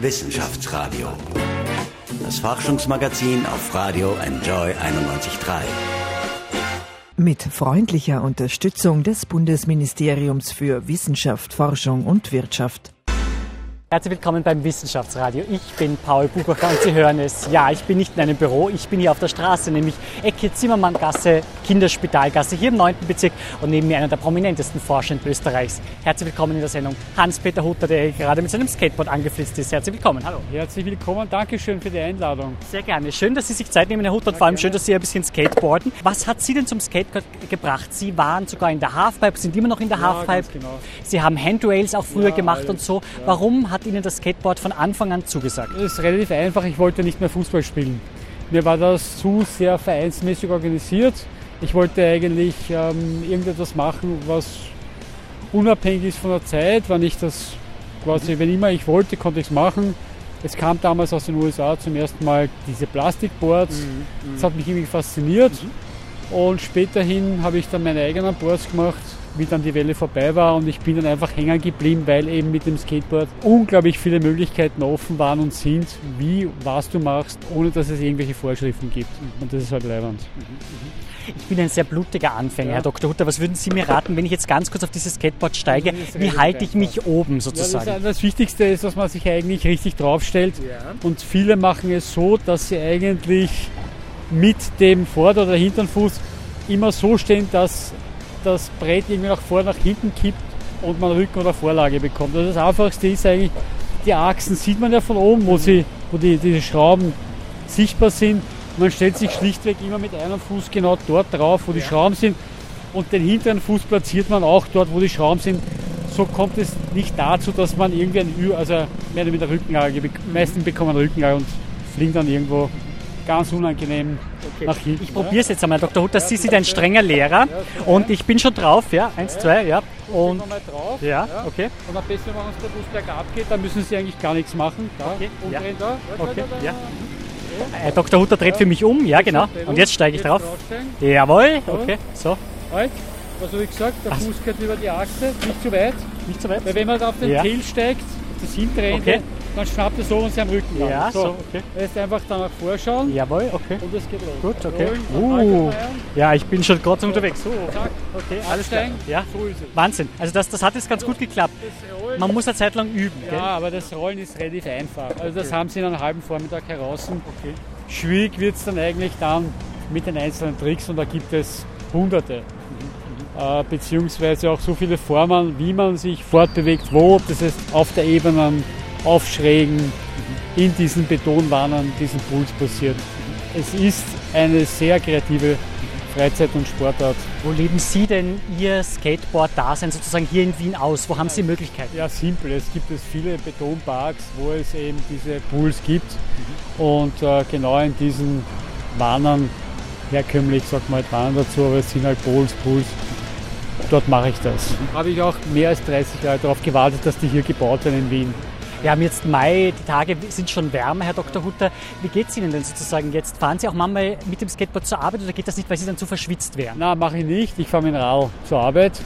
Wissenschaftsradio. Das Forschungsmagazin auf Radio Enjoy 91.3. Mit freundlicher Unterstützung des Bundesministeriums für Wissenschaft, Forschung und Wirtschaft. Herzlich willkommen beim Wissenschaftsradio. Ich bin Paul Buchacher und Sie hören es. Ja, ich bin nicht in einem Büro, ich bin hier auf der Straße, nämlich Ecke Zimmermanngasse, Kinderspitalgasse, hier im 9. Bezirk und neben mir einer der prominentesten Forscher in Österreichs. Herzlich willkommen in der Sendung Hans-Peter Hutter, der gerade mit seinem Skateboard angeflitzt ist. Herzlich willkommen. Hallo. Herzlich willkommen, Dankeschön für die Einladung. Sehr gerne. Schön, dass Sie sich Zeit nehmen, Herr Hutter, und vor allem schön, dass Sie ein bisschen skateboarden. Was hat Sie denn zum Skateboard gebracht? Sie waren sogar in der Halfpipe, sind immer noch in der Ja, Halfpipe. genau. Sie haben Handrails auch früher Ja, gemacht alles, und so. Warum hat Ihnen das Skateboard von Anfang an zugesagt? Das ist relativ einfach, ich wollte nicht mehr Fußball spielen. Mir war das zu sehr vereinsmäßig organisiert. Ich wollte eigentlich ähm, irgendetwas machen, was unabhängig ist von der Zeit, wann ich das quasi, wenn immer ich wollte, konnte ich es machen. Es kam damals aus den USA zum ersten Mal diese Plastikboards. Das hat mich irgendwie fasziniert. Und späterhin habe ich dann meine eigenen Boards gemacht, wie dann die Welle vorbei war. Und ich bin dann einfach hängen geblieben, weil eben mit dem Skateboard unglaublich viele Möglichkeiten offen waren und sind, wie, was du machst, ohne dass es irgendwelche Vorschriften gibt. Und das ist halt leibend. Ich bin ein sehr blutiger Anfänger, Ja. Herr Dr. Hutter. Was würden Sie mir raten, wenn ich jetzt ganz kurz auf dieses Skateboard steige? Wie halte ich mich oben Ja, das, sozusagen? das Wichtigste ist, dass man sich eigentlich richtig draufstellt. Und viele machen es so, dass sie eigentlich mit dem Vorder- oder Hinternfuß immer so stehen, dass das Brett irgendwie nach vorne, nach hinten kippt und man Rücken- oder Vorlage bekommt. Also das Einfachste ist eigentlich, die Achsen sieht man ja von oben, wo, sie, wo die, diese Schrauben sichtbar sind. Man stellt sich schlichtweg immer mit einem Fuß genau dort drauf, wo die Schrauben sind. Und den hinteren Fuß platziert man auch dort, wo die Schrauben sind. So kommt es nicht dazu, dass man irgendwie ein Ü, also mehr mit der Rückenlage, bek- meisten bekommen Rückenlage und fliegen dann irgendwo ganz unangenehm nach hinten. Ich probiere es jetzt einmal, Dr. Hutter. Sie sind ein strenger Lehrer und ich bin schon drauf, ja. Eins, zwei, ja. Und drauf. ja, okay. Und am besten, wenn man uns der Bus bergab geht, dann müssen Sie eigentlich gar nichts machen. Da, Okay, ja. umdrehen da. Okay, ja. Herr Dr. Hutter dreht für mich um, ja genau. Und jetzt steige ich drauf. Jawohl, okay, so. Halt. Also wie gesagt, der Fuß geht über die Achse, nicht zu weit. Nicht so weit. Weil wenn man auf den Ja. Steigt, das hintere Ende, Okay. dann schnappt er so und Sie am Rücken an. Ja, so, okay. Jetzt einfach dann nach vorschauen Jawohl, okay. und es geht los. Gut, okay. Rollen, Uh, ja, ich bin schon gerade unterwegs. So, zack, okay, alles klar. Ja, So. Wahnsinn. Also das, das hat jetzt ganz gut geklappt. Man muss eine Zeit lang üben, ja, gell? aber das Rollen ist relativ einfach. Also das haben Sie in einem halben Vormittag heraus. Okay. Schwierig wird es dann eigentlich dann mit den einzelnen Tricks und da gibt es hunderte. Äh, beziehungsweise auch so viele Formen, wie man sich fortbewegt, wo, ob das jetzt auf der Ebene, auf Schrägen, in diesen Betonwannen, diesen Puls passiert. Es ist eine sehr kreative Freizeit- und Sportart. Wo leben Sie denn Ihr Skateboard-Dasein sozusagen hier in Wien aus? Wo haben Sie Möglichkeiten? Ja, simpel. Es gibt es viele Betonparks, wo es eben diese Pools gibt. Und äh, genau in diesen Wannen, herkömmlich sagt man halt Wannen dazu, aber es sind halt Bowls, Pools. Dort mache ich das. Habe ich auch mehr als 30 Jahre darauf gewartet, dass die hier gebaut werden in Wien. Wir haben jetzt Mai, die Tage sind schon wärmer, Herr Dr. Hutter. Wie geht es Ihnen denn sozusagen jetzt? Fahren Sie auch manchmal mit dem Skateboard zur Arbeit oder geht das nicht, weil Sie dann zu verschwitzt wären? Na, mache ich nicht. Ich fahre mit dem Rad zur Arbeit.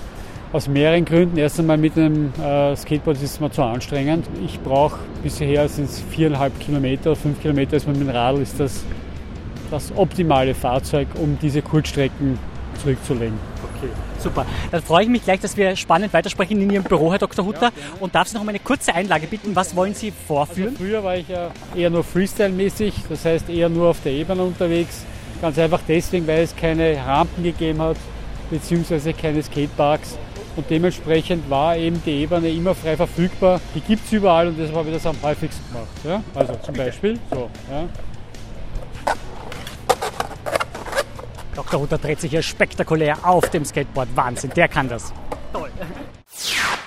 Aus mehreren Gründen. Erst einmal mit dem äh, Skateboard ist es mir zu anstrengend. Ich brauche bisher sind es viereinhalb Kilometer, fünf Kilometer ist man mit dem Rad ist das das optimale Fahrzeug, um diese Kurzstrecken zurückzulegen. Okay, super. Dann freue ich mich gleich, dass wir spannend weitersprechen in Ihrem Büro, Herr Dr. Hutter. und darf Sie noch um eine kurze Einlage bitten. Was wollen Sie vorführen? Früher war ich ja eher nur Freestyle-mäßig, das heißt eher nur auf der Ebene unterwegs. Ganz einfach deswegen, weil es keine Rampen gegeben hat, beziehungsweise keine Skateparks. Und dementsprechend war eben die Ebene immer frei verfügbar. Die gibt es überall und deshalb habe ich das am häufigsten gemacht. Ja? Also zum Beispiel so. Ja? Dr. Hutter dreht sich hier spektakulär auf dem Skateboard. Wahnsinn, der kann das. Toll.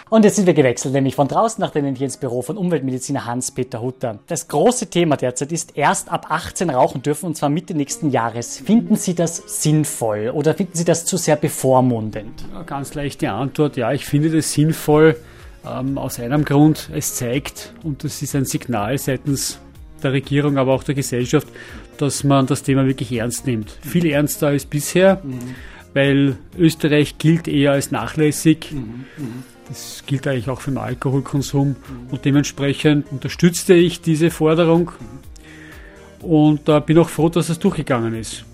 Und jetzt sind wir gewechselt, nämlich von draußen nach drinnen hier ins Büro von Umweltmediziner Hans-Peter Hutter. Das große Thema derzeit ist, erst ab 18 rauchen dürfen und zwar Mitte nächsten Jahres. Finden Sie das sinnvoll oder finden Sie das zu sehr bevormundend? Ja, Ganz leichte Antwort, ja, ich finde das sinnvoll. Ähm, aus einem Grund, es zeigt, und das ist ein Signal seitens der Regierung, aber auch der Gesellschaft, dass man das Thema wirklich ernst nimmt. Viel ernster als bisher, weil Österreich gilt eher als nachlässig. Das gilt eigentlich auch für den Alkoholkonsum. Und dementsprechend unterstützte ich diese Forderung und äh, bin auch froh, dass es durchgegangen ist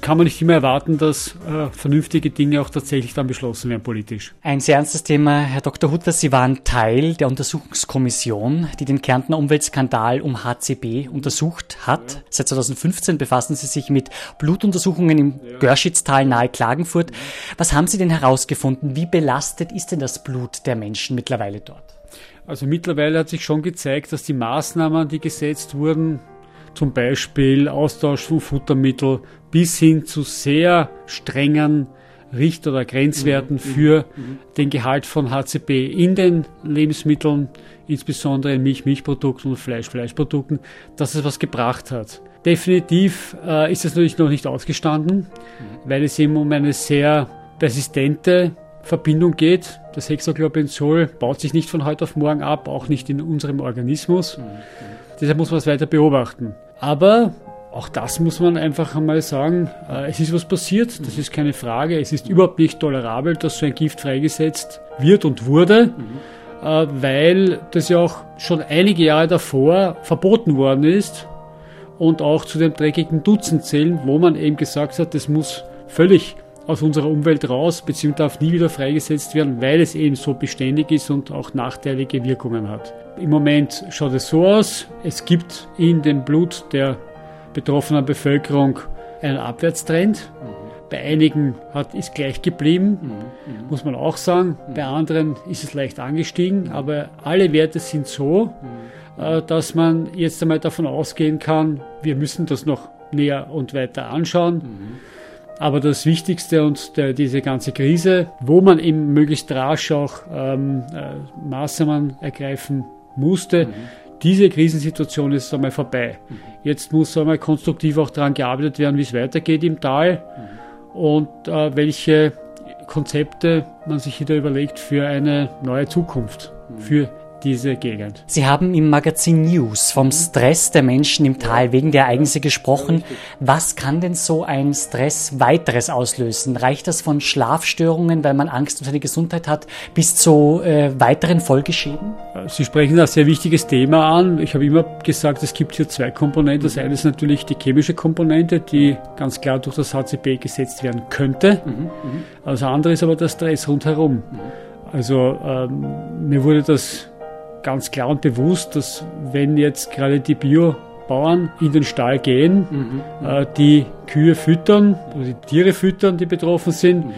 kann man nicht immer erwarten, dass äh, vernünftige Dinge auch tatsächlich dann beschlossen werden politisch. Ein sehr ernstes Thema, Herr Dr. Hutter. Sie waren Teil der Untersuchungskommission, die den Kärntner Umweltskandal um HCB untersucht hat. Ja. Seit 2015 befassen Sie sich mit Blutuntersuchungen im ja. Görschitztal nahe Klagenfurt. Was haben Sie denn herausgefunden? Wie belastet ist denn das Blut der Menschen mittlerweile dort? Also mittlerweile hat sich schon gezeigt, dass die Maßnahmen, die gesetzt wurden, zum Beispiel Austausch von Futtermitteln bis hin zu sehr strengen Richt- oder Grenzwerten mhm. für mhm. den Gehalt von HCP in den Lebensmitteln, insbesondere in Milch, Milchprodukten und Fleisch, Fleischprodukten, dass es was gebracht hat. Definitiv äh, ist es natürlich noch nicht ausgestanden, mhm. weil es eben um eine sehr persistente Verbindung geht. Das Hexaglobenzol baut sich nicht von heute auf morgen ab, auch nicht in unserem Organismus. Mhm. Deshalb muss man es weiter beobachten. Aber auch das muss man einfach einmal sagen, äh, es ist was passiert, das ist keine Frage. Es ist überhaupt nicht tolerabel, dass so ein Gift freigesetzt wird und wurde, mhm. weil das ja auch schon einige Jahre davor verboten worden ist und auch zu dem dreckigen Dutzend zählen, wo man eben gesagt hat, das muss völlig aus unserer Umwelt raus, beziehungsweise darf nie wieder freigesetzt werden, weil es eben so beständig ist und auch nachteilige Wirkungen hat. Im Moment schaut es so aus, es gibt in dem Blut der betroffenen Bevölkerung einen Abwärtstrend. Bei einigen hat, ist gleich geblieben, mhm. muss man auch sagen. Bei anderen ist es leicht angestiegen, aber alle Werte sind so, äh, dass man jetzt einmal davon ausgehen kann, wir müssen das noch näher und weiter anschauen. Aber das Wichtigste und der, diese ganze Krise, wo man eben möglichst rasch auch ähm, äh, Maßnahmen ergreifen musste, mhm. Diese Krisensituation ist einmal vorbei. Mhm. Jetzt muss einmal konstruktiv auch daran gearbeitet werden, wie es weitergeht im Tal mhm. und äh, welche Konzepte man sich wieder überlegt für eine neue Zukunft, mhm. für diese Gegend. Sie haben im Magazin News vom Stress der Menschen im Tal wegen der Ereignisse gesprochen. Was kann denn so ein Stress weiteres auslösen? Reicht das von Schlafstörungen, weil man Angst um seine Gesundheit hat, bis zu äh, weiteren Folgeschäden? Sie sprechen ein sehr wichtiges Thema an. Ich habe immer gesagt, es gibt hier zwei Komponenten. Das eine ist natürlich die chemische Komponente, die ganz klar durch das HCP gesetzt werden könnte. Mhm, mhm. Das andere ist aber der Stress rundherum. Mhm. Also ähm, mir wurde das ganz klar und bewusst, dass wenn jetzt gerade die Biobauern in den Stall gehen, mhm. äh, die Kühe füttern, oder die Tiere füttern, die betroffen sind, mhm.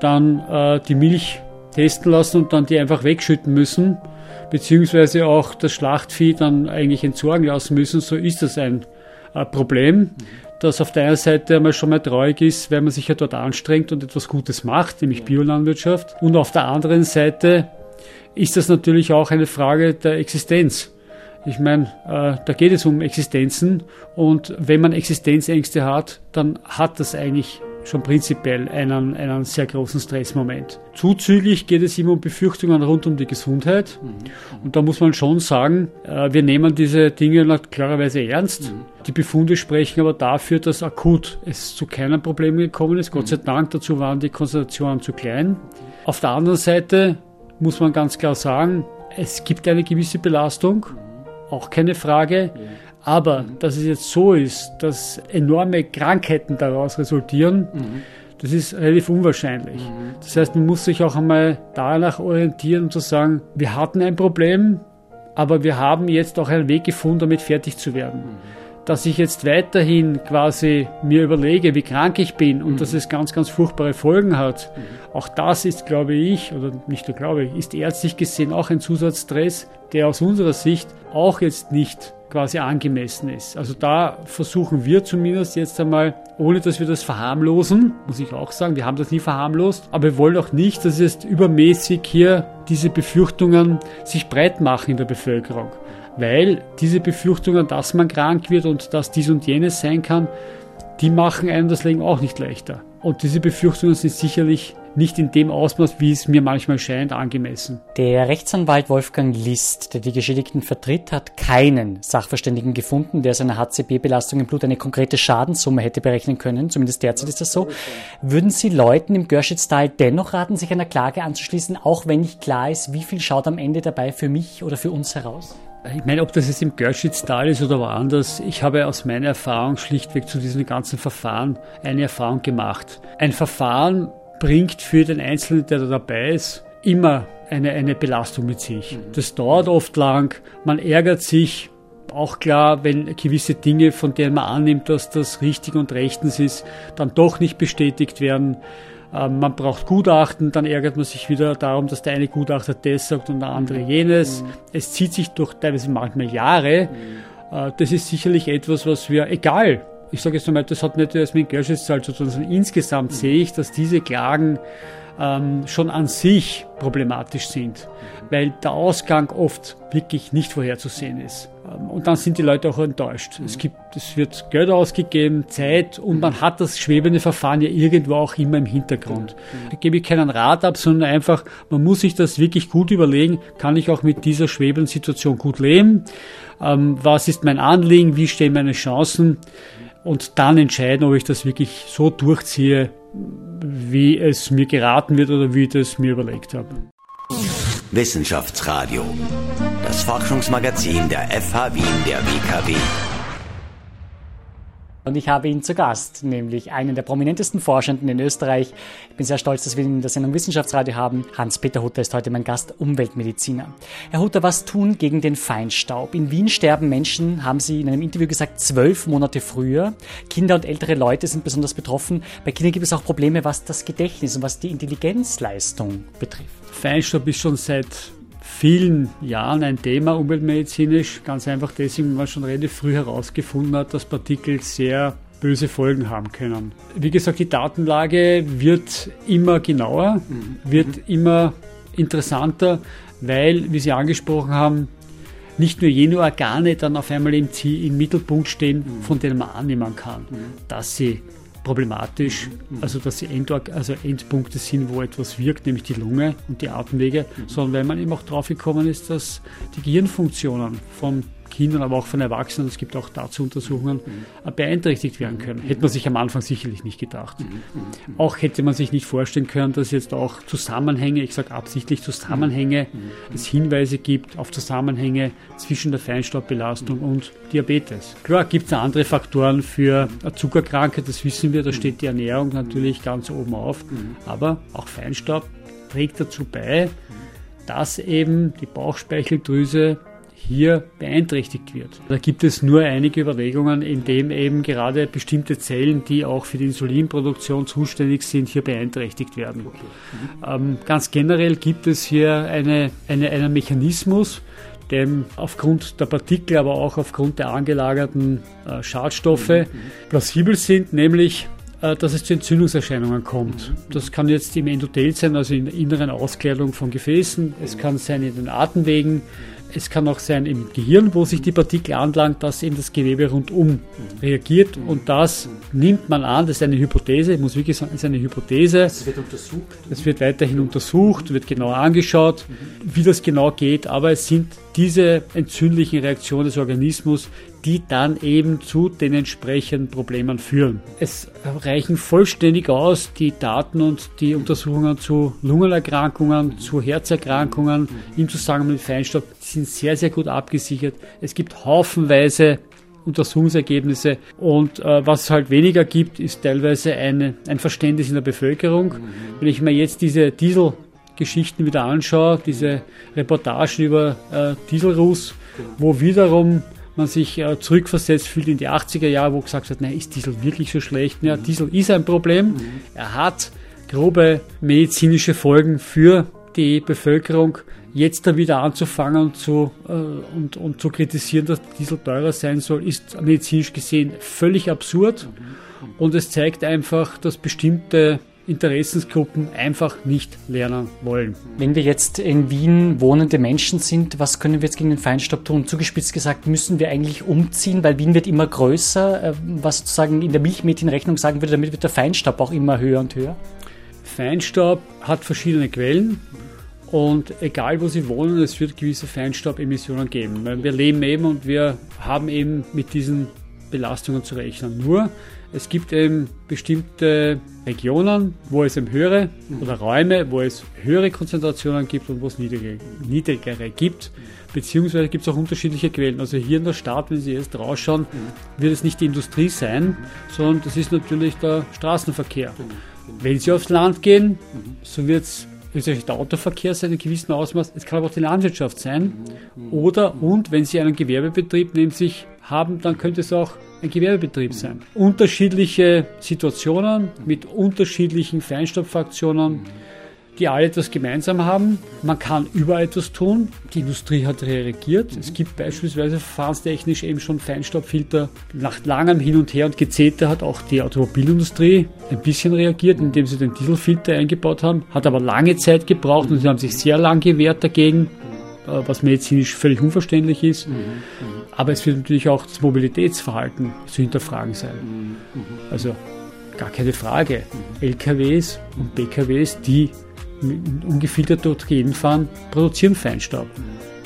dann äh, die Milch testen lassen und dann die einfach wegschütten müssen, beziehungsweise auch das Schlachtvieh dann eigentlich entsorgen lassen müssen, so ist das ein äh, Problem. Mhm. Das auf der einen Seite einmal schon mal traurig ist, weil man sich ja dort anstrengt und etwas Gutes macht, nämlich Biolandwirtschaft. Und auf der anderen Seite ist das natürlich auch eine Frage der Existenz. Ich meine, äh, da geht es um Existenzen und wenn man Existenzängste hat, dann hat das eigentlich schon prinzipiell einen, einen sehr großen Stressmoment. Zuzüglich geht es immer um Befürchtungen rund um die Gesundheit mhm. und da muss man schon sagen, äh, wir nehmen diese Dinge klarerweise ernst. Mhm. Die Befunde sprechen aber dafür, dass akut es zu keinen Problemen gekommen ist. Gott mhm. sei Dank, dazu waren die Konzentrationen zu klein. Auf der anderen Seite muss man ganz klar sagen, es gibt eine gewisse Belastung, auch keine Frage. Aber dass es jetzt so ist, dass enorme Krankheiten daraus resultieren, das ist relativ unwahrscheinlich. Das heißt, man muss sich auch einmal danach orientieren und zu sagen, wir hatten ein Problem, aber wir haben jetzt auch einen Weg gefunden, damit fertig zu werden. Mhm dass ich jetzt weiterhin quasi mir überlege, wie krank ich bin und mhm. dass es ganz, ganz furchtbare Folgen hat. Mhm. Auch das ist, glaube ich, oder nicht nur glaube ich, ist ärztlich gesehen auch ein Zusatzstress, der aus unserer Sicht auch jetzt nicht quasi angemessen ist. Also da versuchen wir zumindest jetzt einmal, ohne dass wir das verharmlosen, muss ich auch sagen, wir haben das nie verharmlost, aber wir wollen auch nicht, dass jetzt übermäßig hier diese Befürchtungen sich breit machen in der Bevölkerung weil diese Befürchtungen, dass man krank wird und dass dies und jenes sein kann, die machen einem das Leben auch nicht leichter. Und diese Befürchtungen sind sicherlich nicht in dem Ausmaß, wie es mir manchmal scheint, angemessen. Der Rechtsanwalt Wolfgang List, der die Geschädigten vertritt, hat keinen Sachverständigen gefunden, der seiner HCB-Belastung im Blut eine konkrete Schadenssumme hätte berechnen können. Zumindest derzeit ist das so. Würden Sie Leuten im Görschitz-Tal dennoch raten, sich einer Klage anzuschließen, auch wenn nicht klar ist, wie viel schaut am Ende dabei für mich oder für uns heraus? Ich meine, ob das jetzt im Görschitz-Tal ist oder woanders, ich habe aus meiner Erfahrung schlichtweg zu diesem ganzen Verfahren eine Erfahrung gemacht. Ein Verfahren bringt für den Einzelnen, der da dabei ist, immer eine, eine Belastung mit sich. Mhm. Das dauert oft lang, man ärgert sich, auch klar, wenn gewisse Dinge, von denen man annimmt, dass das richtig und rechtens ist, dann doch nicht bestätigt werden. Ähm, man braucht Gutachten, dann ärgert man sich wieder darum, dass der eine Gutachter das sagt und der andere mhm. jenes. Mhm. Es zieht sich durch teilweise manchmal Jahre. Mhm. Äh, das ist sicherlich etwas, was wir, egal ich sage jetzt einmal, das hat nicht erst mit Geldschätzzahl zu tun, sondern insgesamt sehe ich, dass diese Klagen ähm, schon an sich problematisch sind, weil der Ausgang oft wirklich nicht vorherzusehen ist. Ähm, und dann sind die Leute auch enttäuscht. Es gibt, es wird Geld ausgegeben, Zeit und man hat das schwebende Verfahren ja irgendwo auch immer im Hintergrund. Da gebe ich keinen Rat ab, sondern einfach, man muss sich das wirklich gut überlegen, kann ich auch mit dieser schwebenden Situation gut leben? Ähm, was ist mein Anliegen? Wie stehen meine Chancen? und dann entscheiden, ob ich das wirklich so durchziehe, wie es mir geraten wird oder wie ich das mir überlegt habe. Wissenschaftsradio, das Forschungsmagazin der FH Wien der WKW. Und ich habe ihn zu Gast, nämlich einen der prominentesten Forschenden in Österreich. Ich bin sehr stolz, dass wir ihn in der Sendung Wissenschaftsradio haben. Hans-Peter Hutter ist heute mein Gast, Umweltmediziner. Herr Hutter, was tun gegen den Feinstaub? In Wien sterben Menschen, haben Sie in einem Interview gesagt, zwölf Monate früher. Kinder und ältere Leute sind besonders betroffen. Bei Kindern gibt es auch Probleme, was das Gedächtnis und was die Intelligenzleistung betrifft. Feinstaub ist schon seit vielen Jahren ein Thema umweltmedizinisch. Ganz einfach deswegen, weil man schon relativ früh herausgefunden hat, dass Partikel sehr böse Folgen haben können. Wie gesagt, die Datenlage wird immer genauer, mhm. wird immer interessanter, weil, wie Sie angesprochen haben, nicht nur jene Organe dann auf einmal im, Ziel, im Mittelpunkt stehen, mhm. von denen man annehmen kann, mhm. dass sie problematisch, also dass sie Endorg, also Endpunkte sind, wo etwas wirkt, nämlich die Lunge und die Atemwege, sondern weil man eben auch drauf gekommen ist, dass die Gehirnfunktionen von Kindern, aber auch von Erwachsenen, es gibt auch dazu Untersuchungen, mhm. beeinträchtigt werden können. Hätte man sich am Anfang sicherlich nicht gedacht. Auch hätte man sich nicht vorstellen können, dass jetzt auch Zusammenhänge, ich sage absichtlich Zusammenhänge, es Hinweise gibt auf Zusammenhänge zwischen der Feinstaubbelastung und Diabetes. Klar gibt es andere Faktoren für Zuckerkrankheit, das wissen wir, da steht die Ernährung natürlich ganz oben auf, aber auch Feinstaub trägt dazu bei, dass eben die Bauchspeicheldrüse hier beeinträchtigt wird. Da gibt es nur einige Überlegungen, in dem eben gerade bestimmte Zellen, die auch für die Insulinproduktion zuständig sind, hier beeinträchtigt werden. Ähm, ganz generell gibt es hier eine, eine, einen Mechanismus, dem aufgrund der Partikel, aber auch aufgrund der angelagerten äh, Schadstoffe mhm. plausibel sind, nämlich äh, dass es zu Entzündungserscheinungen kommt. Das kann jetzt im Endothel sein, also in der inneren Auskleidung von Gefäßen, es kann sein in den Atemwegen, es kann auch sein im Gehirn, wo sich die Partikel anlangt, dass eben das Gewebe rundum reagiert und das nimmt man an, das ist eine Hypothese, ich muss wirklich sagen, es ist eine Hypothese. Es wird untersucht. Es wird weiterhin untersucht, wird genau angeschaut, wie das genau geht, aber es sind diese entzündlichen Reaktionen des Organismus, die dann eben zu den entsprechenden Problemen führen. Es reichen vollständig aus die Daten und die Untersuchungen zu Lungenerkrankungen, zu Herzerkrankungen im Zusammenhang mit Feinstaub sind sehr, sehr gut abgesichert. Es gibt haufenweise Untersuchungsergebnisse. Und äh, was es halt weniger gibt, ist teilweise eine, ein Verständnis in der Bevölkerung. Wenn ich mir jetzt diese Dieselgeschichten wieder anschaue, diese Reportagen über äh, Dieselruß, wo wiederum man sich äh, zurückversetzt fühlt in die 80er Jahre, wo gesagt hat, nein, ist Diesel wirklich so schlecht? Ja, Diesel ist ein Problem. Mhm. Er hat grobe medizinische Folgen für die Bevölkerung. Jetzt da wieder anzufangen und zu, äh, und, und zu kritisieren, dass Diesel teurer sein soll, ist medizinisch gesehen völlig absurd. Mhm. Und es zeigt einfach, dass bestimmte Interessensgruppen einfach nicht lernen wollen. Wenn wir jetzt in Wien wohnende Menschen sind, was können wir jetzt gegen den Feinstaub tun? Zugespitzt gesagt, müssen wir eigentlich umziehen, weil Wien wird immer größer, äh, was sozusagen in der Milchmädchenrechnung sagen würde, damit wird der Feinstaub auch immer höher und höher? Feinstaub hat verschiedene Quellen. Und egal wo Sie wohnen, es wird gewisse Feinstaubemissionen geben. Wir leben eben und wir haben eben mit diesen Belastungen zu rechnen. Nur es gibt eben bestimmte Regionen, wo es eben höhere oder Räume, wo es höhere Konzentrationen gibt und wo es niedrigere, niedrigere gibt. Beziehungsweise gibt es auch unterschiedliche Quellen. Also hier in der Stadt, wenn Sie jetzt rausschauen, wird es nicht die Industrie sein, sondern das ist natürlich der Straßenverkehr. Wenn Sie aufs Land gehen, so wird es der Autoverkehr sein in gewissem Ausmaß. Es kann aber auch die Landwirtschaft sein. Oder und wenn Sie einen Gewerbebetrieb neben sich haben, dann könnte es auch ein Gewerbebetrieb sein. Unterschiedliche Situationen mit unterschiedlichen Feinstaubfraktionen, die alle etwas gemeinsam haben. Man kann überall etwas tun. Die Industrie hat reagiert. Es gibt beispielsweise verfahrenstechnisch eben schon Feinstaubfilter. Nach langem Hin und Her und Gezete hat auch die Automobilindustrie ein bisschen reagiert, indem sie den Dieselfilter eingebaut haben. Hat aber lange Zeit gebraucht und sie haben sich sehr lang gewehrt dagegen, äh, was medizinisch völlig unverständlich ist. Aber es wird natürlich auch das Mobilitätsverhalten zu hinterfragen sein. Also gar keine Frage. LKWs und PKWs, die ungefiltert dort gehen fahren, produzieren Feinstaub.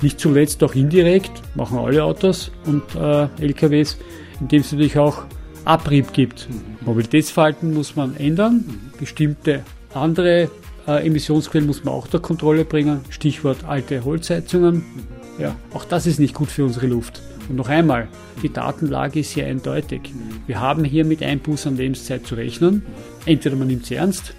Nicht zuletzt auch indirekt, machen alle Autos und äh, LKWs, indem es natürlich auch Abrieb gibt. Mobilitätsverhalten muss man ändern, bestimmte andere äh, Emissionsquellen muss man auch der Kontrolle bringen. Stichwort alte Holzheizungen. Ja, auch das ist nicht gut für unsere Luft. Und noch einmal, die Datenlage ist sehr eindeutig. Wir haben hier mit Einbuß an Lebenszeit zu rechnen. Entweder man nimmt es ernst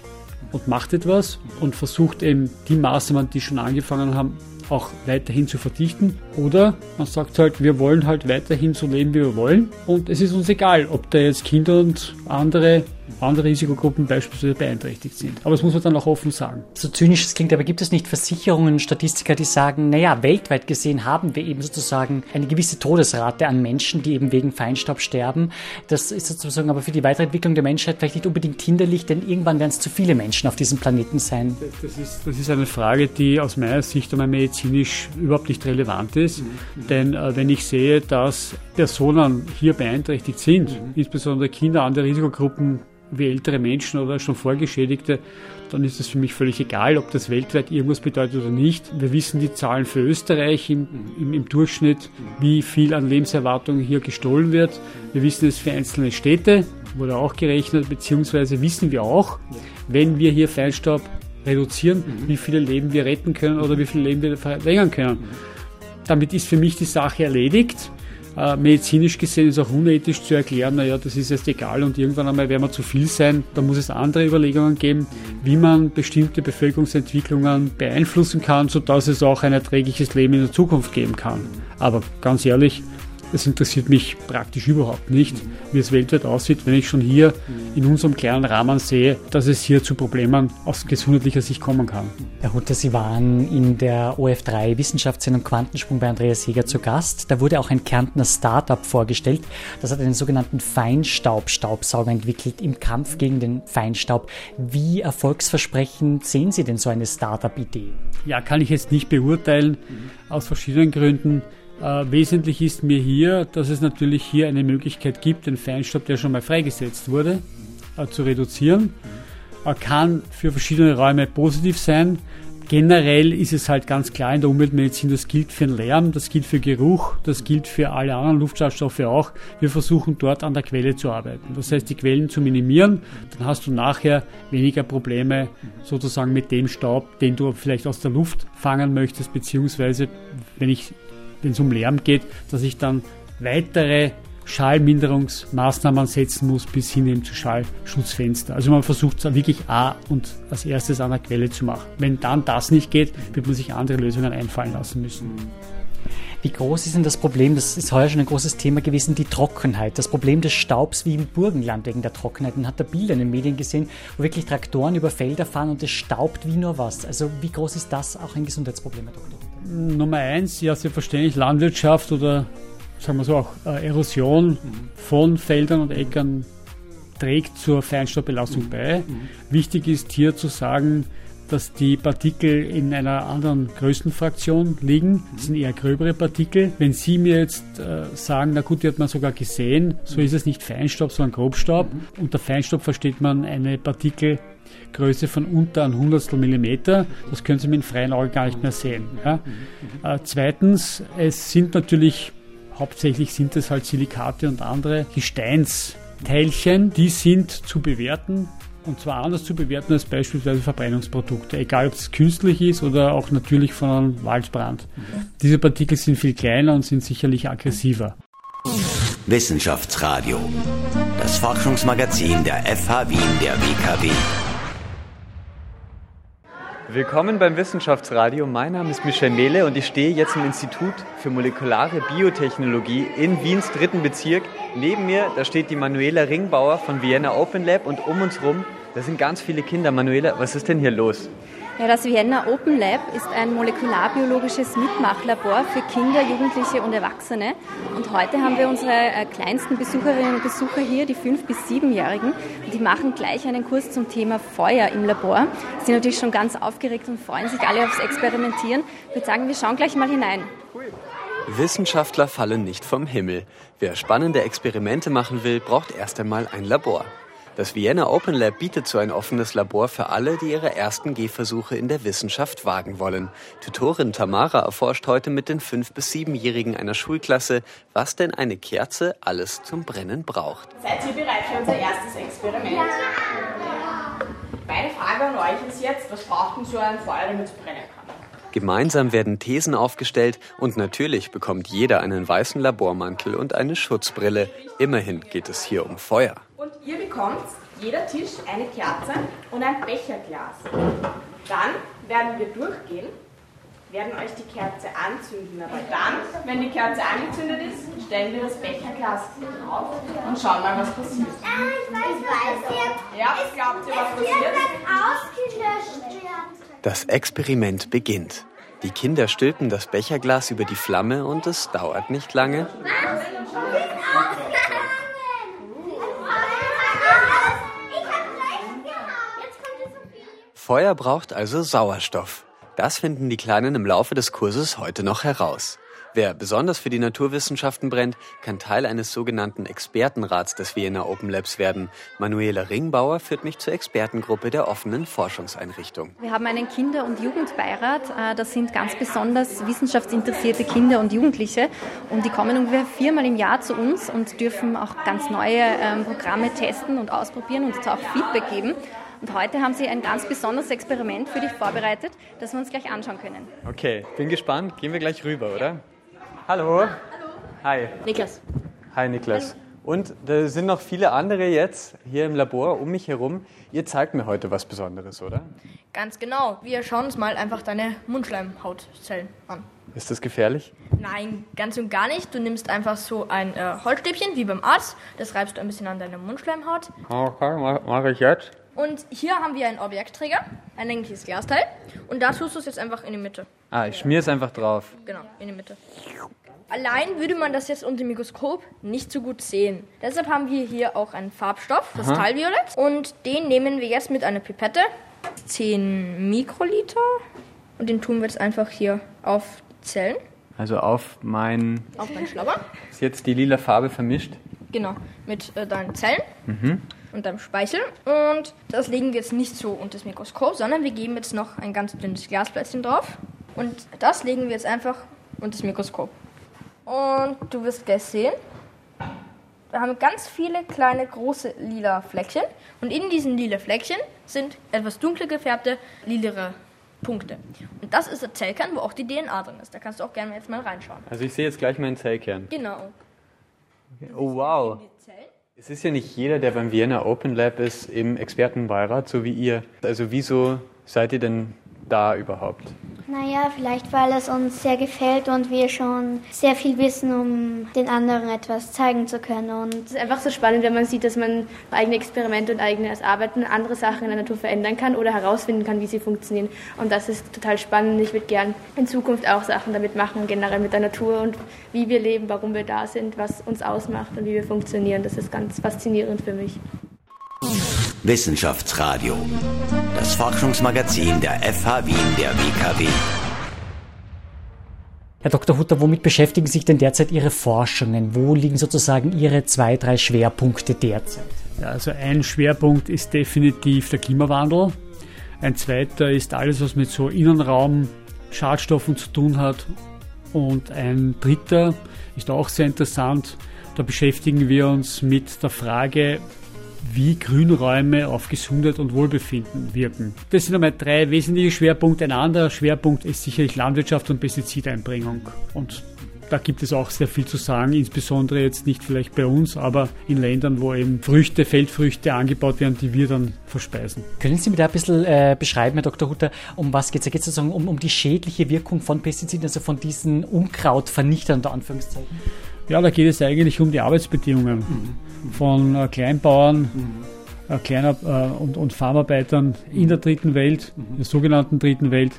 und macht etwas und versucht eben die Maßnahmen, die schon angefangen haben, auch weiterhin zu verdichten. Oder man sagt halt, wir wollen halt weiterhin so leben, wie wir wollen. Und es ist uns egal, ob da jetzt Kinder und andere andere Risikogruppen beispielsweise beeinträchtigt sind. Aber das muss man dann auch offen sagen. So zynisch es klingt, aber gibt es nicht Versicherungen, Statistiker, die sagen, naja, weltweit gesehen haben wir eben sozusagen eine gewisse Todesrate an Menschen, die eben wegen Feinstaub sterben. Das ist sozusagen aber für die Weiterentwicklung der Menschheit vielleicht nicht unbedingt hinderlich, denn irgendwann werden es zu viele Menschen auf diesem Planeten sein. Das ist, das ist eine Frage, die aus meiner Sicht einmal medizinisch überhaupt nicht relevant ist. Mhm. Denn äh, wenn ich sehe, dass Personen hier beeinträchtigt sind, mhm. insbesondere Kinder, andere Risikogruppen, wie ältere Menschen oder schon Vorgeschädigte, dann ist es für mich völlig egal, ob das weltweit irgendwas bedeutet oder nicht. Wir wissen die Zahlen für Österreich im, im, im Durchschnitt, wie viel an Lebenserwartung hier gestohlen wird. Wir wissen es für einzelne Städte, wurde auch gerechnet, beziehungsweise wissen wir auch, wenn wir hier Feinstaub reduzieren, wie viele Leben wir retten können oder wie viele Leben wir verlängern können. Damit ist für mich die Sache erledigt. Äh, medizinisch gesehen ist auch unethisch zu erklären, naja, das ist jetzt egal und irgendwann einmal werden wir zu viel sein. Da muss es andere Überlegungen geben, wie man bestimmte Bevölkerungsentwicklungen beeinflussen kann, sodass es auch ein erträgliches Leben in der Zukunft geben kann. Aber ganz ehrlich, es interessiert mich praktisch überhaupt nicht, wie es weltweit aussieht, wenn ich schon hier in unserem kleinen Rahmen sehe, dass es hier zu Problemen aus gesundheitlicher Sicht kommen kann. Herr Hutter, Sie waren in der OF3 Wissenschaftssendung Quantensprung bei Andreas Jäger zu Gast. Da wurde auch ein Kärntner Startup vorgestellt. Das hat einen sogenannten Feinstaub-Staubsauger entwickelt im Kampf gegen den Feinstaub. Wie erfolgsversprechend sehen Sie denn so eine Startup-Idee? Ja, kann ich jetzt nicht beurteilen, aus verschiedenen Gründen. Äh, wesentlich ist mir hier, dass es natürlich hier eine Möglichkeit gibt, den Feinstaub, der schon mal freigesetzt wurde, äh, zu reduzieren. Er kann für verschiedene Räume positiv sein. Generell ist es halt ganz klar in der Umweltmedizin, das gilt für den Lärm, das gilt für Geruch, das gilt für alle anderen Luftschadstoffe auch. Wir versuchen dort an der Quelle zu arbeiten. Das heißt, die Quellen zu minimieren, dann hast du nachher weniger Probleme sozusagen mit dem Staub, den du vielleicht aus der Luft fangen möchtest, beziehungsweise wenn ich wenn es um Lärm geht, dass ich dann weitere Schallminderungsmaßnahmen setzen muss, bis hin eben zu Schallschutzfenster. Also man versucht es wirklich A und als erstes an der Quelle zu machen. Wenn dann das nicht geht, wird man sich andere Lösungen einfallen lassen müssen. Wie groß ist denn das Problem, das ist heuer schon ein großes Thema gewesen, die Trockenheit, das Problem des Staubs wie im Burgenland wegen der Trockenheit. Man hat da Bilder in den Medien gesehen, wo wirklich Traktoren über Felder fahren und es staubt wie nur was. Also wie groß ist das auch ein Gesundheitsproblem, Herr Doktor? Nummer eins, ja, selbstverständlich Landwirtschaft oder sagen wir so auch äh, Erosion von Feldern und Äckern trägt zur Feinstaubbelastung bei. Wichtig ist hier zu sagen, dass die Partikel in einer anderen Größenfraktion liegen. Das sind eher gröbere Partikel. Wenn Sie mir jetzt äh, sagen, na gut, die hat man sogar gesehen, so ist es nicht Feinstaub, sondern Grobstaub. Unter Feinstaub versteht man eine Partikelgröße von unter ein Hundertstel Millimeter. Das können Sie mit dem freien Auge gar nicht mehr sehen. Ja? Äh, zweitens, es sind natürlich hauptsächlich sind es halt Silikate und andere Gesteinsteilchen, die sind zu bewerten und zwar anders zu bewerten als beispielsweise Verbrennungsprodukte, egal ob es künstlich ist oder auch natürlich von einem Waldbrand. Diese Partikel sind viel kleiner und sind sicherlich aggressiver. Wissenschaftsradio, das Forschungsmagazin der FH Wien der WKW. Willkommen beim Wissenschaftsradio. Mein Name ist Michel Mehle und ich stehe jetzt im Institut für molekulare Biotechnologie in Wiens dritten Bezirk. Neben mir, da steht die Manuela Ringbauer von Vienna Open Lab und um uns rum, da sind ganz viele Kinder. Manuela, was ist denn hier los? Ja, das Vienna Open Lab ist ein molekularbiologisches Mitmachlabor für Kinder, Jugendliche und Erwachsene. Und heute haben wir unsere äh, kleinsten Besucherinnen und Besucher hier, die 5- bis 7-Jährigen. Die machen gleich einen Kurs zum Thema Feuer im Labor. Sie sind natürlich schon ganz aufgeregt und freuen sich alle aufs Experimentieren. Ich würde sagen, wir schauen gleich mal hinein. Wissenschaftler fallen nicht vom Himmel. Wer spannende Experimente machen will, braucht erst einmal ein Labor. Das Vienna Open Lab bietet so ein offenes Labor für alle, die ihre ersten Gehversuche in der Wissenschaft wagen wollen. Tutorin Tamara erforscht heute mit den 5- bis 7-Jährigen einer Schulklasse, was denn eine Kerze alles zum Brennen braucht. Seid ihr bereit für unser erstes Experiment? Ja. Meine Frage an euch ist jetzt, was braucht denn so ein Feuer, damit es brennen kann? Gemeinsam werden Thesen aufgestellt und natürlich bekommt jeder einen weißen Labormantel und eine Schutzbrille. Immerhin geht es hier um Feuer. Ihr bekommt jeder Tisch eine Kerze und ein Becherglas. Dann werden wir durchgehen, werden euch die Kerze anzünden. Aber dann, wenn die Kerze angezündet ist, stellen wir das Becherglas drauf und schauen mal, was passiert. Ah, ich weiß jetzt. Ja, was glaubt ihr, was passiert? ausgelöscht Das Experiment beginnt. Die Kinder stülpen das Becherglas über die Flamme und es dauert nicht lange. Feuer braucht also Sauerstoff. Das finden die Kleinen im Laufe des Kurses heute noch heraus. Wer besonders für die Naturwissenschaften brennt, kann Teil eines sogenannten Expertenrats des Vienna Open Labs werden. Manuela Ringbauer führt mich zur Expertengruppe der offenen Forschungseinrichtung. Wir haben einen Kinder- und Jugendbeirat. Äh, Das sind ganz besonders wissenschaftsinteressierte Kinder und Jugendliche. Und die kommen ungefähr viermal im Jahr zu uns und dürfen auch ganz neue ähm, Programme testen und ausprobieren und uns auch Feedback geben. Und heute haben sie ein ganz besonderes Experiment für dich vorbereitet, das wir uns gleich anschauen können. Okay, bin gespannt. Gehen wir gleich rüber, oder? Hallo. Hallo. Hi. Niklas. Hi Niklas. Und da sind noch viele andere jetzt hier im Labor um mich herum. Ihr zeigt mir heute was Besonderes, oder? Ganz genau. Wir schauen uns mal einfach deine Mundschleimhautzellen an. Ist das gefährlich? Nein, ganz und gar nicht. Du nimmst einfach so ein äh, Holzstäbchen, wie beim Arzt. Das reibst du ein bisschen an deine Mundschleimhaut. Okay, mache ich jetzt. Und hier haben wir einen Objektträger, ein längliches Glasteil. Und da tust du es jetzt einfach in die Mitte. Ah, ich schmier es einfach drauf. Genau, in die Mitte. Allein würde man das jetzt unter dem Mikroskop nicht so gut sehen. Deshalb haben wir hier auch einen Farbstoff, das Talviolett. Und den nehmen wir jetzt mit einer Pipette. 10 Mikroliter. Und den tun wir jetzt einfach hier auf die Zellen, Also auf mein. auf meinen Schlabber. Ist jetzt die lila Farbe vermischt? Genau, mit äh, deinen Zellen und deinem Speichel. Und das legen wir jetzt nicht so unter das Mikroskop, sondern wir geben jetzt noch ein ganz dünnes Glasplättchen drauf. Und das legen wir jetzt einfach unter das Mikroskop. Und du wirst gleich sehen, wir haben ganz viele kleine, große lila Fleckchen. Und in diesen lila Fleckchen sind etwas dunkler gefärbte, lilere Punkte. Und das ist der Zellkern, wo auch die DNA drin ist. Da kannst du auch gerne jetzt mal reinschauen. Also ich sehe jetzt gleich meinen Zellkern. Genau. Oh wow. Es ist ja nicht jeder, der beim Vienna Open Lab ist, im Expertenbeirat, so wie ihr. Also wieso seid ihr denn da überhaupt? Naja, vielleicht weil es uns sehr gefällt und wir schon sehr viel wissen, um den anderen etwas zeigen zu können. Und Es ist einfach so spannend, wenn man sieht, dass man eigene Experimente und eigenes Arbeiten, andere Sachen in der Natur verändern kann oder herausfinden kann, wie sie funktionieren. Und das ist total spannend. Ich würde gern in Zukunft auch Sachen damit machen, generell mit der Natur und wie wir leben, warum wir da sind, was uns ausmacht und wie wir funktionieren. Das ist ganz faszinierend für mich. Wissenschaftsradio. Das Forschungsmagazin der FH Wien der WKW. Herr Dr. Hutter, womit beschäftigen sich denn derzeit Ihre Forschungen? Wo liegen sozusagen Ihre zwei, drei Schwerpunkte derzeit? Ja, also ein Schwerpunkt ist definitiv der Klimawandel. Ein zweiter ist alles, was mit so Innenraum, Schadstoffen zu tun hat. Und ein dritter ist auch sehr interessant. Da beschäftigen wir uns mit der Frage, wie Grünräume auf Gesundheit und Wohlbefinden wirken. Das sind einmal drei wesentliche Schwerpunkte. Ein anderer Schwerpunkt ist sicherlich Landwirtschaft und Pestizideinbringung. Und da gibt es auch sehr viel zu sagen, insbesondere jetzt nicht vielleicht bei uns, aber in Ländern, wo eben Früchte, Feldfrüchte angebaut werden, die wir dann verspeisen. Können Sie mir da ein bisschen äh, beschreiben, Herr Dr. Hutter, um was geht es? Da geht es sozusagen um, um die schädliche Wirkung von Pestiziden, also von diesen Unkrautvernichtern, unter Anführungszeichen? Ja, da geht es eigentlich um die Arbeitsbedingungen. Mhm von äh, Kleinbauern, äh, Kleiner, äh, und, und Farmarbeitern in der dritten Welt, der sogenannten dritten Welt,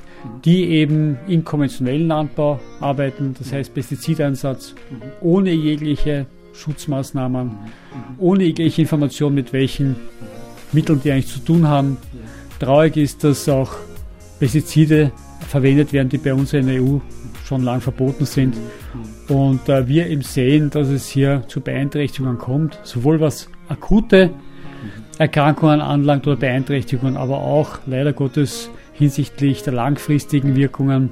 die eben im konventionellen Landbau arbeiten, das heißt Pestizideinsatz, ohne jegliche Schutzmaßnahmen, ohne jegliche Information, mit welchen Mitteln die eigentlich zu tun haben. Traurig ist, dass auch Pestizide verwendet werden, die bei uns in der EU schon lang verboten sind. Und äh, wir eben sehen, dass es hier zu Beeinträchtigungen kommt, sowohl was akute Erkrankungen anlangt oder Beeinträchtigungen, aber auch leider Gottes hinsichtlich der langfristigen Wirkungen,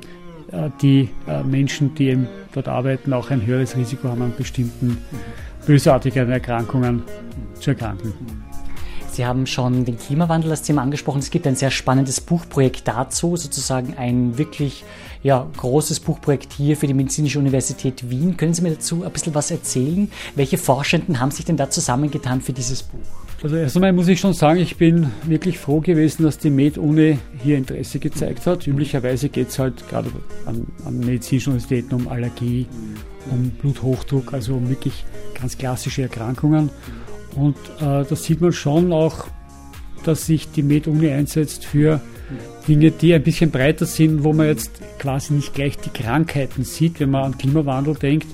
äh, die äh, Menschen, die eben dort arbeiten, auch ein höheres Risiko haben, an bestimmten bösartigen Erkrankungen zu erkranken. Sie haben schon den Klimawandel als Thema angesprochen. Es gibt ein sehr spannendes Buchprojekt dazu, sozusagen ein wirklich ja, großes Buchprojekt hier für die Medizinische Universität Wien. Können Sie mir dazu ein bisschen was erzählen? Welche Forschenden haben sich denn da zusammengetan für dieses Buch? Also erst einmal muss ich schon sagen, ich bin wirklich froh gewesen, dass die Med-Uni hier Interesse gezeigt hat. Üblicherweise geht es halt gerade an, an medizinischen Universitäten um Allergie, um Bluthochdruck, also um wirklich ganz klassische Erkrankungen. Und äh, da sieht man schon auch, dass sich die Med-Uni einsetzt für Dinge, die ein bisschen breiter sind, wo man jetzt quasi nicht gleich die Krankheiten sieht. Wenn man an Klimawandel denkt,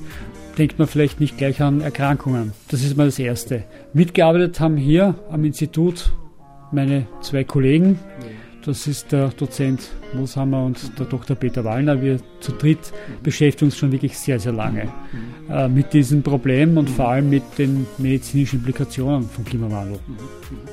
denkt man vielleicht nicht gleich an Erkrankungen. Das ist mal das Erste. Mitgearbeitet haben hier am Institut meine zwei Kollegen. Das ist der Dozent Moshammer und der Dr. Peter Wallner. Wir zu dritt beschäftigen uns schon wirklich sehr, sehr lange äh, mit diesem Problem und vor allem mit den medizinischen Implikationen vom Klimawandel.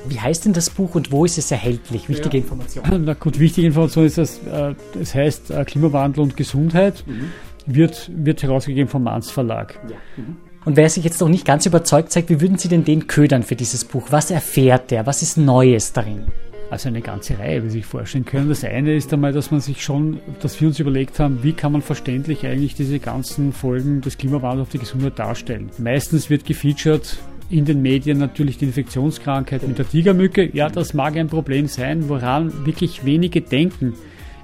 Wie heißt denn das Buch und wo ist es erhältlich? Wichtige ja. Information. Na gut, wichtige Information ist, dass äh, es heißt äh, Klimawandel und Gesundheit. Mhm. Wird, wird herausgegeben vom Manns Verlag. Ja. Mhm. Und wer sich jetzt noch nicht ganz überzeugt zeigt, wie würden Sie denn den ködern für dieses Buch? Was erfährt der? Was ist Neues darin? Also eine ganze Reihe, wie Sie sich vorstellen können. Das eine ist einmal, dass man sich schon, dass wir uns überlegt haben, wie kann man verständlich eigentlich diese ganzen Folgen des Klimawandels auf die Gesundheit darstellen. Meistens wird gefeatured in den Medien natürlich die Infektionskrankheit mit der Tigermücke. Ja, das mag ein Problem sein. Woran wirklich wenige denken,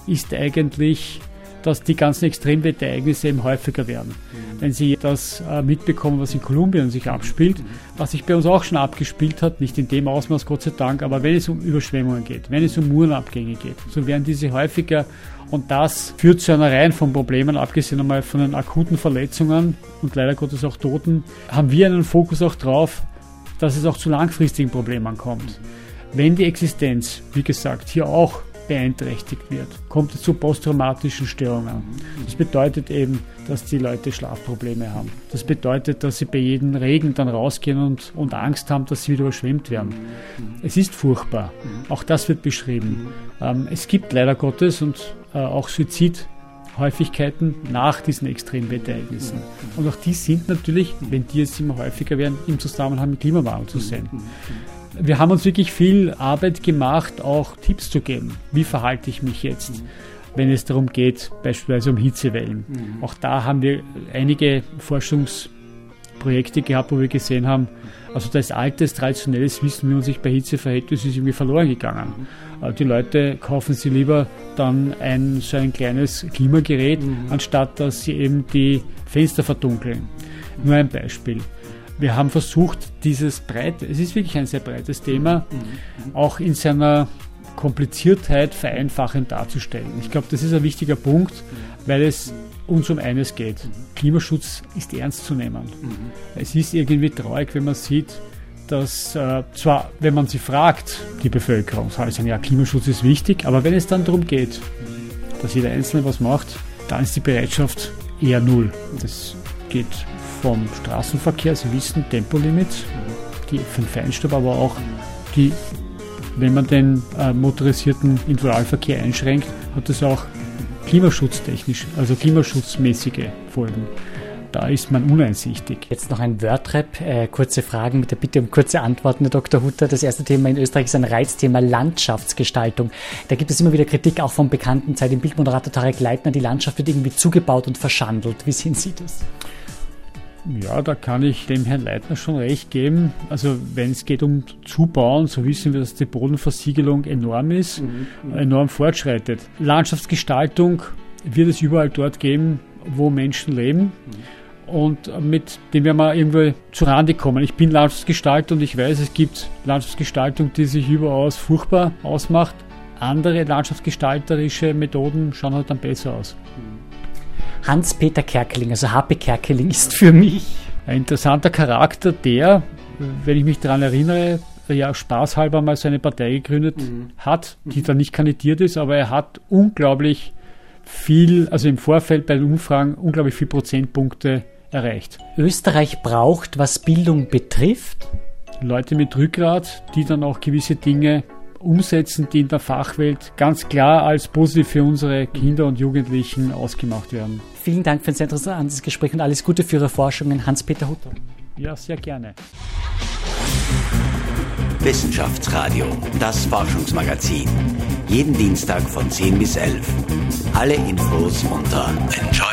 ist eigentlich dass die ganzen Extremwetterereignisse eben häufiger werden. Wenn Sie das äh, mitbekommen, was in Kolumbien sich abspielt, was sich bei uns auch schon abgespielt hat, nicht in dem Ausmaß, Gott sei Dank, aber wenn es um Überschwemmungen geht, wenn es um Murenabgänge geht, so werden diese häufiger und das führt zu einer Reihe von Problemen, abgesehen einmal von den akuten Verletzungen und leider Gottes auch Toten, haben wir einen Fokus auch drauf, dass es auch zu langfristigen Problemen kommt. Wenn die Existenz, wie gesagt, hier auch beeinträchtigt wird, kommt es zu posttraumatischen Störungen. Das bedeutet eben, dass die Leute Schlafprobleme haben. Das bedeutet, dass sie bei jedem Regen dann rausgehen und, und Angst haben, dass sie wieder überschwemmt werden. Es ist furchtbar. Auch das wird beschrieben. Ähm, es gibt leider Gottes und äh, auch Suizidhäufigkeiten nach diesen Extremwetterereignissen. Und auch die sind natürlich, wenn die jetzt immer häufiger werden, im Zusammenhang mit Klimawandel zu sehen wir haben uns wirklich viel Arbeit gemacht, auch Tipps zu geben. Wie verhalte ich mich jetzt, wenn es darum geht, beispielsweise um Hitzewellen? Mhm. Auch da haben wir einige Forschungsprojekte gehabt, wo wir gesehen haben, also das altes, traditionelles Wissen, wie man sich bei Hitze verhält, das ist irgendwie verloren gegangen. Mhm. Die Leute kaufen sie lieber dann ein so ein kleines Klimagerät, mhm. anstatt dass sie eben die Fenster verdunkeln. Nur ein Beispiel wir haben versucht, dieses breite, es ist wirklich ein sehr breites Thema, auch in seiner Kompliziertheit vereinfachend darzustellen. Ich glaube, das ist ein wichtiger Punkt, weil es uns um eines geht. Klimaschutz ist ernst zu nehmen. Es ist irgendwie traurig, wenn man sieht, dass äh, zwar, wenn man sie fragt, die Bevölkerung, sagen ja, Klimaschutz ist wichtig, aber wenn es dann darum geht, dass jeder Einzelne was macht, dann ist die Bereitschaft eher null. Das geht vom Straßenverkehr, Sie wissen, Tempolimit, die für den Feinstaub, aber auch die, wenn man den äh, motorisierten Individualverkehr einschränkt, hat das auch klimaschutztechnisch, also klimaschutzmäßige Folgen. Da ist man uneinsichtig. Jetzt noch ein Wordrap, äh, kurze Fragen mit der Bitte um kurze Antworten, Herr Dr. Hutter. Das erste Thema in Österreich ist ein Reizthema Landschaftsgestaltung. Da gibt es immer wieder Kritik, auch vom bekannten Zeit im Bildmoderator Tarek Leitner. Die Landschaft wird irgendwie zugebaut und verschandelt. Wie sehen Sie das? Ja, da kann ich dem Herrn Leitner schon recht geben. Also wenn es geht um Zubauen, so wissen wir, dass die Bodenversiegelung enorm ist, mhm. enorm fortschreitet. Landschaftsgestaltung wird es überall dort geben, wo Menschen leben. Mhm. Und mit dem werden wir irgendwo zu Rande kommen. Ich bin Landschaftsgestalter und ich weiß, es gibt Landschaftsgestaltung, die sich überaus furchtbar ausmacht. Andere landschaftsgestalterische Methoden schauen halt dann besser aus. Mhm. Hans-Peter Kerkeling, also HP Kerkeling ist für mich. Ein interessanter Charakter, der, wenn ich mich daran erinnere, ja spaßhalber mal seine Partei gegründet mhm. hat, die mhm. dann nicht kandidiert ist, aber er hat unglaublich viel, also im Vorfeld bei den Umfragen, unglaublich viel Prozentpunkte erreicht. Österreich braucht, was Bildung betrifft, Leute mit Rückgrat, die dann auch gewisse Dinge umsetzen, die in der Fachwelt ganz klar als positiv für unsere Kinder und Jugendlichen ausgemacht werden. Vielen Dank für ein sehr interessantes Gespräch und alles Gute für Ihre Forschungen, Hans-Peter Hutter. Ja, sehr gerne. Wissenschaftsradio, das Forschungsmagazin. Jeden Dienstag von 10 bis 11. Alle Infos unter Enjoy